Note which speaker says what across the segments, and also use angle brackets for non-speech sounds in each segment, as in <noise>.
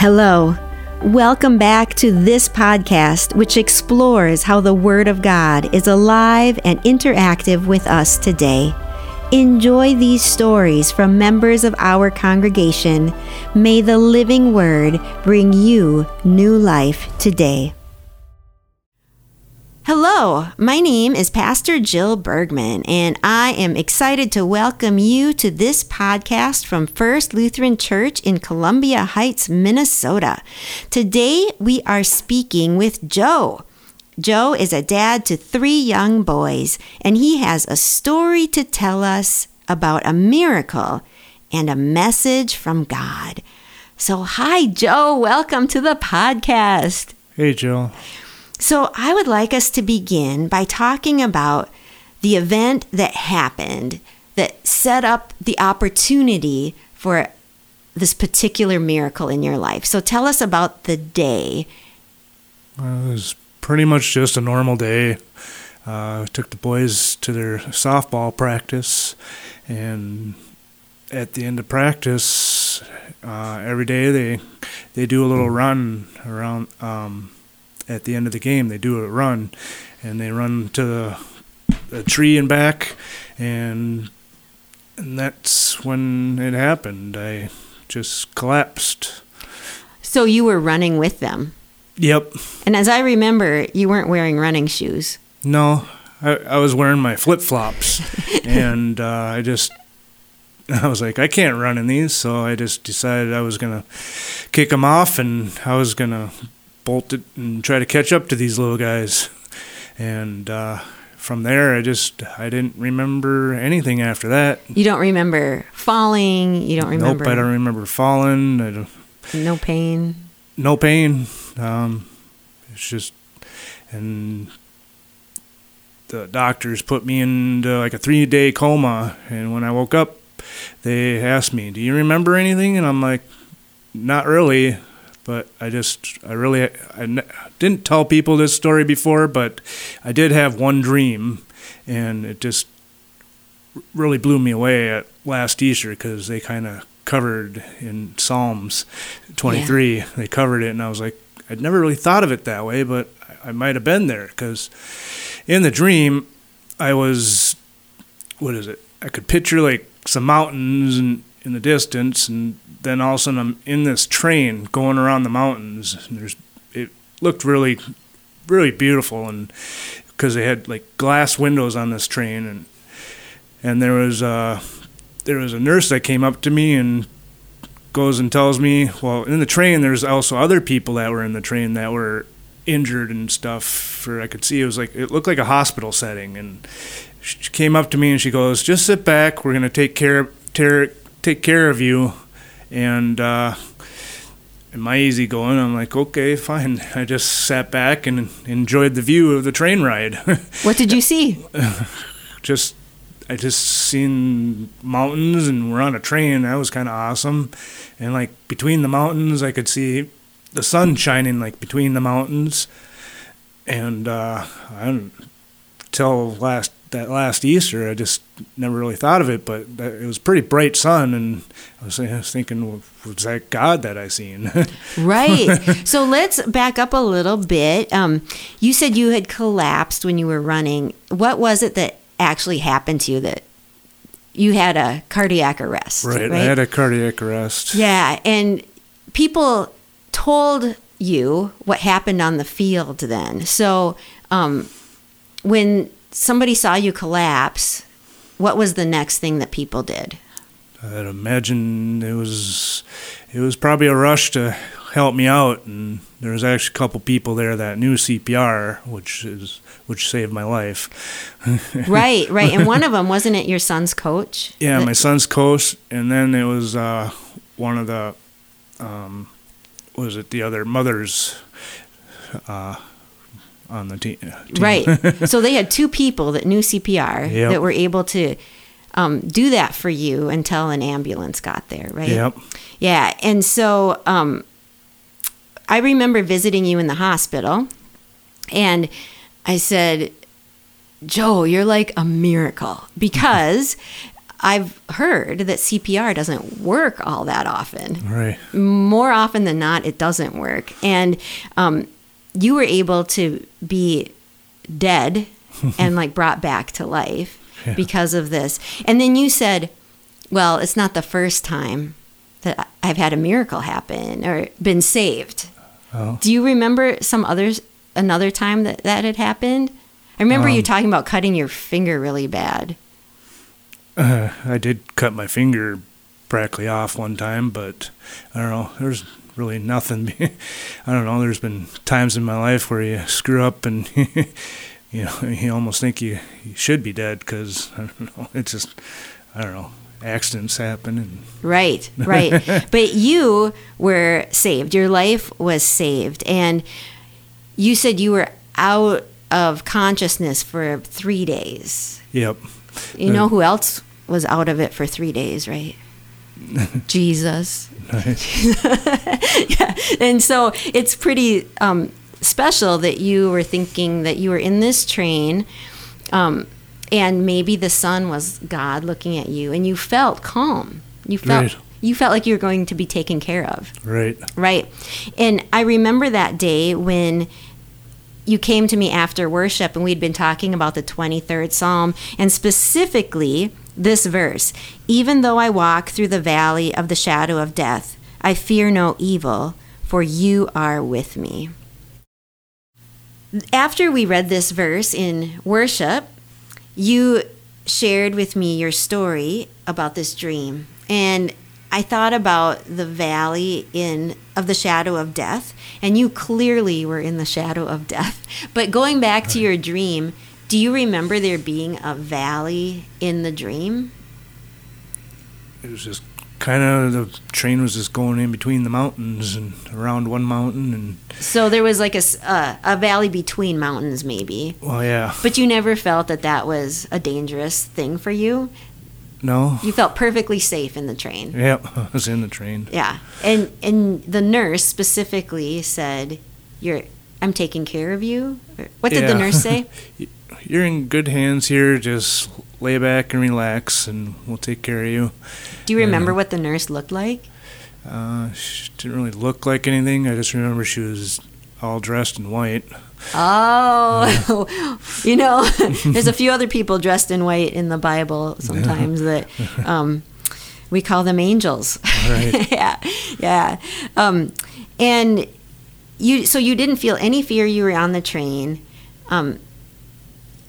Speaker 1: Hello. Welcome back to this podcast, which explores how the Word of God is alive and interactive with us today. Enjoy these stories from members of our congregation. May the living Word bring you new life today. Hello, my name is Pastor Jill Bergman, and I am excited to welcome you to this podcast from First Lutheran Church in Columbia Heights, Minnesota. Today we are speaking with Joe. Joe is a dad to three young boys, and he has a story to tell us about a miracle and a message from God. So, hi, Joe. Welcome to the podcast.
Speaker 2: Hey, Jill.
Speaker 1: So, I would like us to begin by talking about the event that happened that set up the opportunity for this particular miracle in your life. So, tell us about the day.
Speaker 2: Well, it was pretty much just a normal day. Uh, took the boys to their softball practice, and at the end of practice, uh, every day they they do a little run around. Um, at the end of the game, they do a run, and they run to the, the tree and back, and and that's when it happened. I just collapsed.
Speaker 1: So, you were running with them.
Speaker 2: Yep.
Speaker 1: And as I remember, you weren't wearing running shoes.
Speaker 2: No, I, I was wearing my flip flops, <laughs> and uh, I just <laughs> I was like, I can't run in these, so I just decided I was gonna kick them off, and I was gonna bolt it and try to catch up to these little guys, and. Uh, from there, I just I didn't remember anything after that.
Speaker 1: You don't remember falling. You don't remember.
Speaker 2: Nope, I don't remember falling. I don't,
Speaker 1: no pain.
Speaker 2: No pain. Um, it's just, and the doctors put me into like a three day coma. And when I woke up, they asked me, Do you remember anything? And I'm like, Not really. But I just, I really, I didn't tell people this story before, but I did have one dream, and it just really blew me away at last Easter because they kind of covered in Psalms 23. Yeah. They covered it, and I was like, I'd never really thought of it that way, but I might have been there because in the dream, I was, what is it? I could picture like some mountains and in the distance, and then all of a sudden I'm in this train going around the mountains. And there's, it looked really, really beautiful, and because they had like glass windows on this train, and and there was uh, there was a nurse that came up to me and goes and tells me, well, in the train there's also other people that were in the train that were injured and stuff. For I could see it was like it looked like a hospital setting, and she came up to me and she goes, "Just sit back. We're gonna take care take take care of you." And uh, in my easy going, I'm like, okay, fine. I just sat back and enjoyed the view of the train ride. <laughs>
Speaker 1: what did you see?
Speaker 2: just I just seen mountains and we're on a train. That was kind of awesome. And like between the mountains, I could see the sun shining like between the mountains. And uh, I don't till last that last Easter, I just never really thought of it, but that, it was pretty bright sun, and I was, I was thinking, well, was that God that I seen? <laughs>
Speaker 1: right. So let's back up a little bit. Um, you said you had collapsed when you were running. What was it that actually happened to you that you had a cardiac arrest?
Speaker 2: Right. right? I had a cardiac arrest.
Speaker 1: Yeah, and people told you what happened on the field then. So um, when somebody saw you collapse, what was the next thing that people did?
Speaker 2: I'd imagine it was it was probably a rush to help me out, and there was actually a couple people there that knew CPR, which is which saved my life. <laughs>
Speaker 1: right, right, and one of them wasn't it your son's coach?
Speaker 2: Yeah, my son's coach, and then it was uh, one of the um, was it the other mothers. Uh, on the te- uh, team.
Speaker 1: Right. <laughs> so they had two people that knew CPR yep. that were able to um, do that for you until an ambulance got there, right?
Speaker 2: Yep.
Speaker 1: Yeah. And so um, I remember visiting you in the hospital, and I said, Joe, you're like a miracle because <laughs> I've heard that CPR doesn't work all that often.
Speaker 2: Right.
Speaker 1: More often than not, it doesn't work. And um, you were able to be dead <laughs> and like brought back to life
Speaker 2: Yeah.
Speaker 1: because of this. And then you said, well, it's not the first time that I've had a miracle happen or been saved.
Speaker 2: Oh.
Speaker 1: Do you remember some others another time that that had happened? I remember you
Speaker 2: Um,
Speaker 1: talking about cutting your finger really bad.
Speaker 2: Uh, I did cut my finger practically off one time, but I don't know. There's really nothing. <laughs> I don't know. There's been times in my life where you screw up and <laughs> you know you almost think you, you should be dead because <laughs> I don't know. It's just I don't know. Accidents happen and
Speaker 1: Right, right. <laughs> but you were saved. Your life was saved. And you said you were out of consciousness for three days.
Speaker 2: yep.
Speaker 1: You know who else was out of it for three days, right? Jesus. <laughs> yeah. And so it's pretty um, special that you were thinking that you were in this train. Um, and maybe the sun was God looking at you, and you felt calm. You felt
Speaker 2: Right.
Speaker 1: you felt like you were going to be taken care of.
Speaker 2: Right.
Speaker 1: Right. And I remember that day when you came to me after worship and we'd been talking about the 23rd Psalm and specifically this verse Even though I walk through the valley of the shadow of death, I fear no evil, for you are with me. After we read this verse in worship, you shared with me your story about this dream. And i thought about the valley in of the shadow of death and you clearly were in the shadow of death. <laughs> But going back to your dream do you remember there being a valley in the dream?
Speaker 2: It was just kind of the train was just going in between the mountains and around one mountain and
Speaker 1: so there was like a, uh, a valley between mountains maybe.
Speaker 2: Well yeah.
Speaker 1: But you never felt that that was a dangerous thing for you?
Speaker 2: No.
Speaker 1: You felt perfectly safe in the train?
Speaker 2: Yep <laughs> I was in the train.
Speaker 1: Yeah, and and the nurse specifically said, "You're, I'm taking care of you." What did the nurse say? <laughs>
Speaker 2: you're in good hands here. Just lay back and relax, and we'll take care of you.
Speaker 1: Do you remember
Speaker 2: Yeah.
Speaker 1: what the nurse looked like?
Speaker 2: Uh, she didn't really look like anything. I just remember she was all dressed in white.
Speaker 1: Oh, <laughs> you know, <laughs> there's a few other people dressed in white in the Bible sometimes that um, we call them angels.
Speaker 2: Right. <laughs>
Speaker 1: yeah, yeah. Um, and you, so you didn't feel any fear. You were on the train. Um,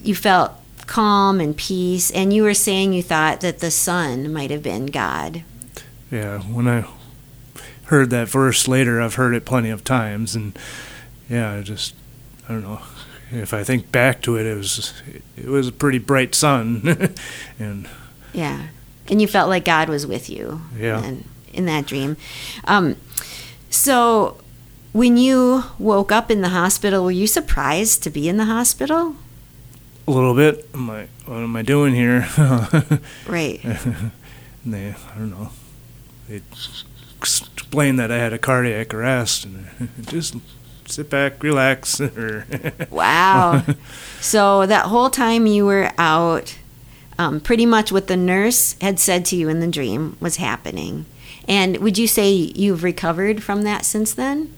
Speaker 1: you felt calm and peace, and you were saying you thought that the sun might have been God.
Speaker 2: Yeah, when I heard that verse later, I've heard it plenty of times, and yeah, I just I don't know. If I think back to it, it was it was a pretty bright sun, <laughs> and
Speaker 1: Yeah. And you felt like God was with you
Speaker 2: Yeah.
Speaker 1: in, in that dream. Um, so when you woke up in the hospital, were you surprised to be in the hospital?
Speaker 2: A little bit. I'm like, what am I doing here? <laughs>
Speaker 1: Right.
Speaker 2: And they, I don't know, they explained that I had a cardiac arrest, and <laughs> just sit back, relax, <laughs>
Speaker 1: Wow. so that whole time you were out, um, pretty much what the nurse had said to you in the dream was happening. And would you say you've recovered from that since then?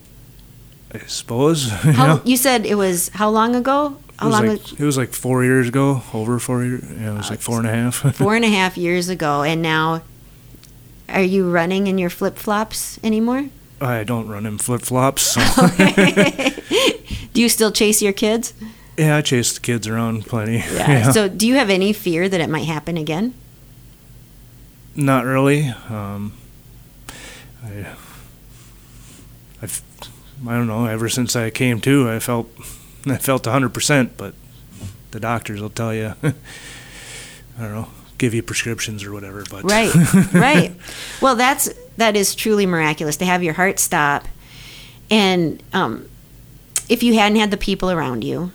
Speaker 2: I suppose.
Speaker 1: How. You said it was how long ago?
Speaker 2: It was like it was like four years ago, over four years. Yeah, it was like four and a half. <laughs>
Speaker 1: four and a half years ago, and now are you running in your flip flops anymore?
Speaker 2: I don't run in flip flops. So. <laughs> <laughs>
Speaker 1: Do you still chase your kids?
Speaker 2: yeah, I chase the kids around plenty. Yeah.
Speaker 1: So, do you have any fear that it might happen again?
Speaker 2: Not really. Um, I, I've, I don't know. Ever since I came to, I felt, I felt hundred percent. But the doctors will tell you, <laughs> I don't know, give you prescriptions or whatever. But
Speaker 1: Right, <laughs> right. Well, that's that is truly miraculous to have your heart stop, and um, if you hadn't had the people around you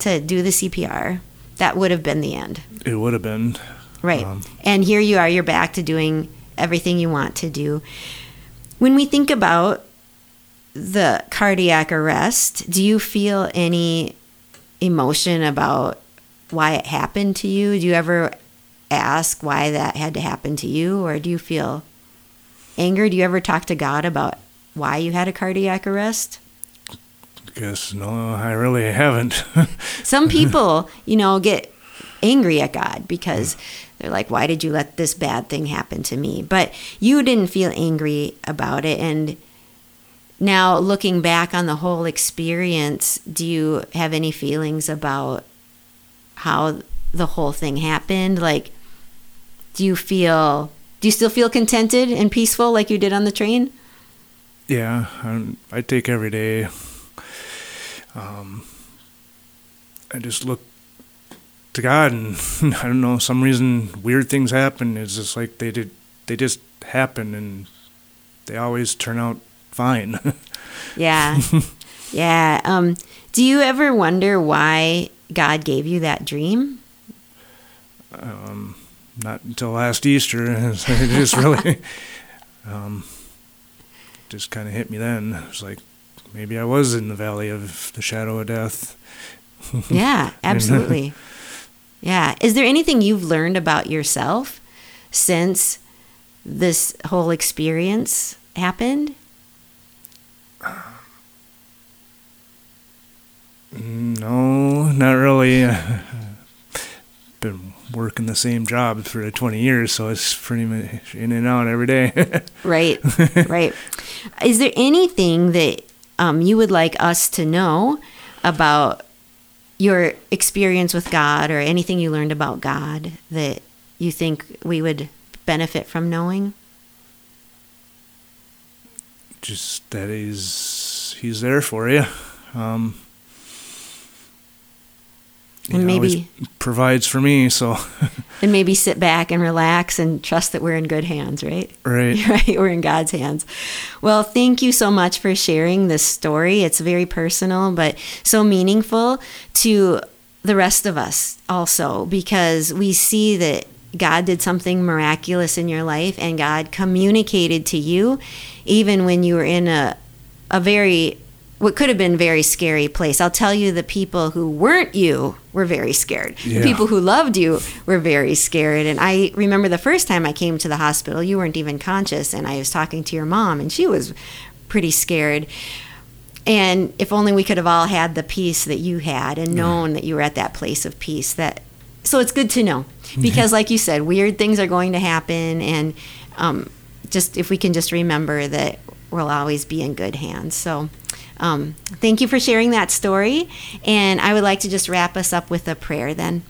Speaker 1: to do the CPR, that would have been the end.
Speaker 2: it would have been.
Speaker 1: Right.
Speaker 2: Um,
Speaker 1: and here you are, you're back to doing everything you want to do. When we think about the cardiac arrest, do you feel any emotion about why it happened to you? Do you ever ask why that had to happen to you, or do you feel anger? Do you ever talk to God about why you had a cardiac arrest?
Speaker 2: Guess no, I really haven't. <laughs>
Speaker 1: Some people, you know, get angry at God because they're like, why did you let this bad thing happen to me? But you didn't feel angry about it. And now, looking back on the whole experience, do you have any feelings about how the whole thing happened? Like, do you feel, do you still feel contented and peaceful like you did on the train?
Speaker 2: yeah, I'm, I take every day. Um, I just look to God, and <laughs> I don't know. Some reason weird things happen. It's just like they did. They just happen, and they always turn out fine. <laughs>
Speaker 1: Yeah. yeah. Um, do you ever wonder why God gave you that dream?
Speaker 2: um, not until last Easter. <laughs> it just really, <laughs> um, just kind of hit me then. It was like maybe I was in the valley of the shadow of death.
Speaker 1: Yeah, absolutely. Yeah. Is there anything you've learned about yourself since this whole experience happened?
Speaker 2: No, not really. <laughs> Been working the same job for 20 years, so it's pretty much in and out every day. <laughs>
Speaker 1: Right, right. Is there anything that um, you would like us to know about your experience with God or anything you learned about God that you think we would benefit from knowing?
Speaker 2: Just that he's he's there for you. Um,
Speaker 1: And
Speaker 2: he
Speaker 1: maybe-
Speaker 2: provides for me. So <laughs>
Speaker 1: And maybe sit back and relax and trust that we're in good hands, right?
Speaker 2: right. <laughs>
Speaker 1: right? We're in God's hands. Well, thank you so much for sharing this story. It's very personal, but so meaningful to the rest of us also because we see that God did something miraculous in your life and God communicated to you even when you were in a a very what could have been very scary place. I'll tell you the people who weren't you were very scared. The people who loved you were very scared. And I remember the first time I came to the hospital, you weren't even conscious and I was talking to your mom and she was pretty scared. And if only we could have all had the peace that you had and known that you were at that place of peace that so it's good to know because like you said weird things are going to happen and um, just if we can just remember that we'll always be in good hands so um, thank you for sharing that story and i would like to just wrap us up with a prayer then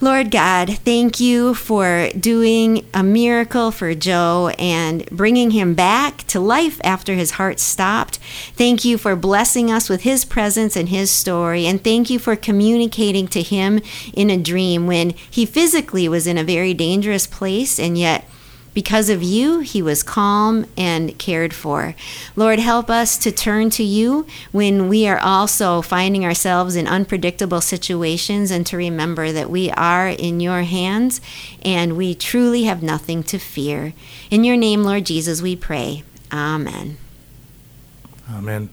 Speaker 1: Lord God, thank you for doing a miracle for Joe and bringing him back to life after his heart stopped. Thank you for blessing us with his presence and his story. And thank you for communicating to him in a dream when he physically was in a very dangerous place and yet because of you, he was calm and cared for. Lord, help us to turn to you when we are also finding ourselves in unpredictable situations and to remember that we are in your hands and we truly have nothing to fear. In your name, Lord Jesus, we pray. Amen.
Speaker 2: Amen.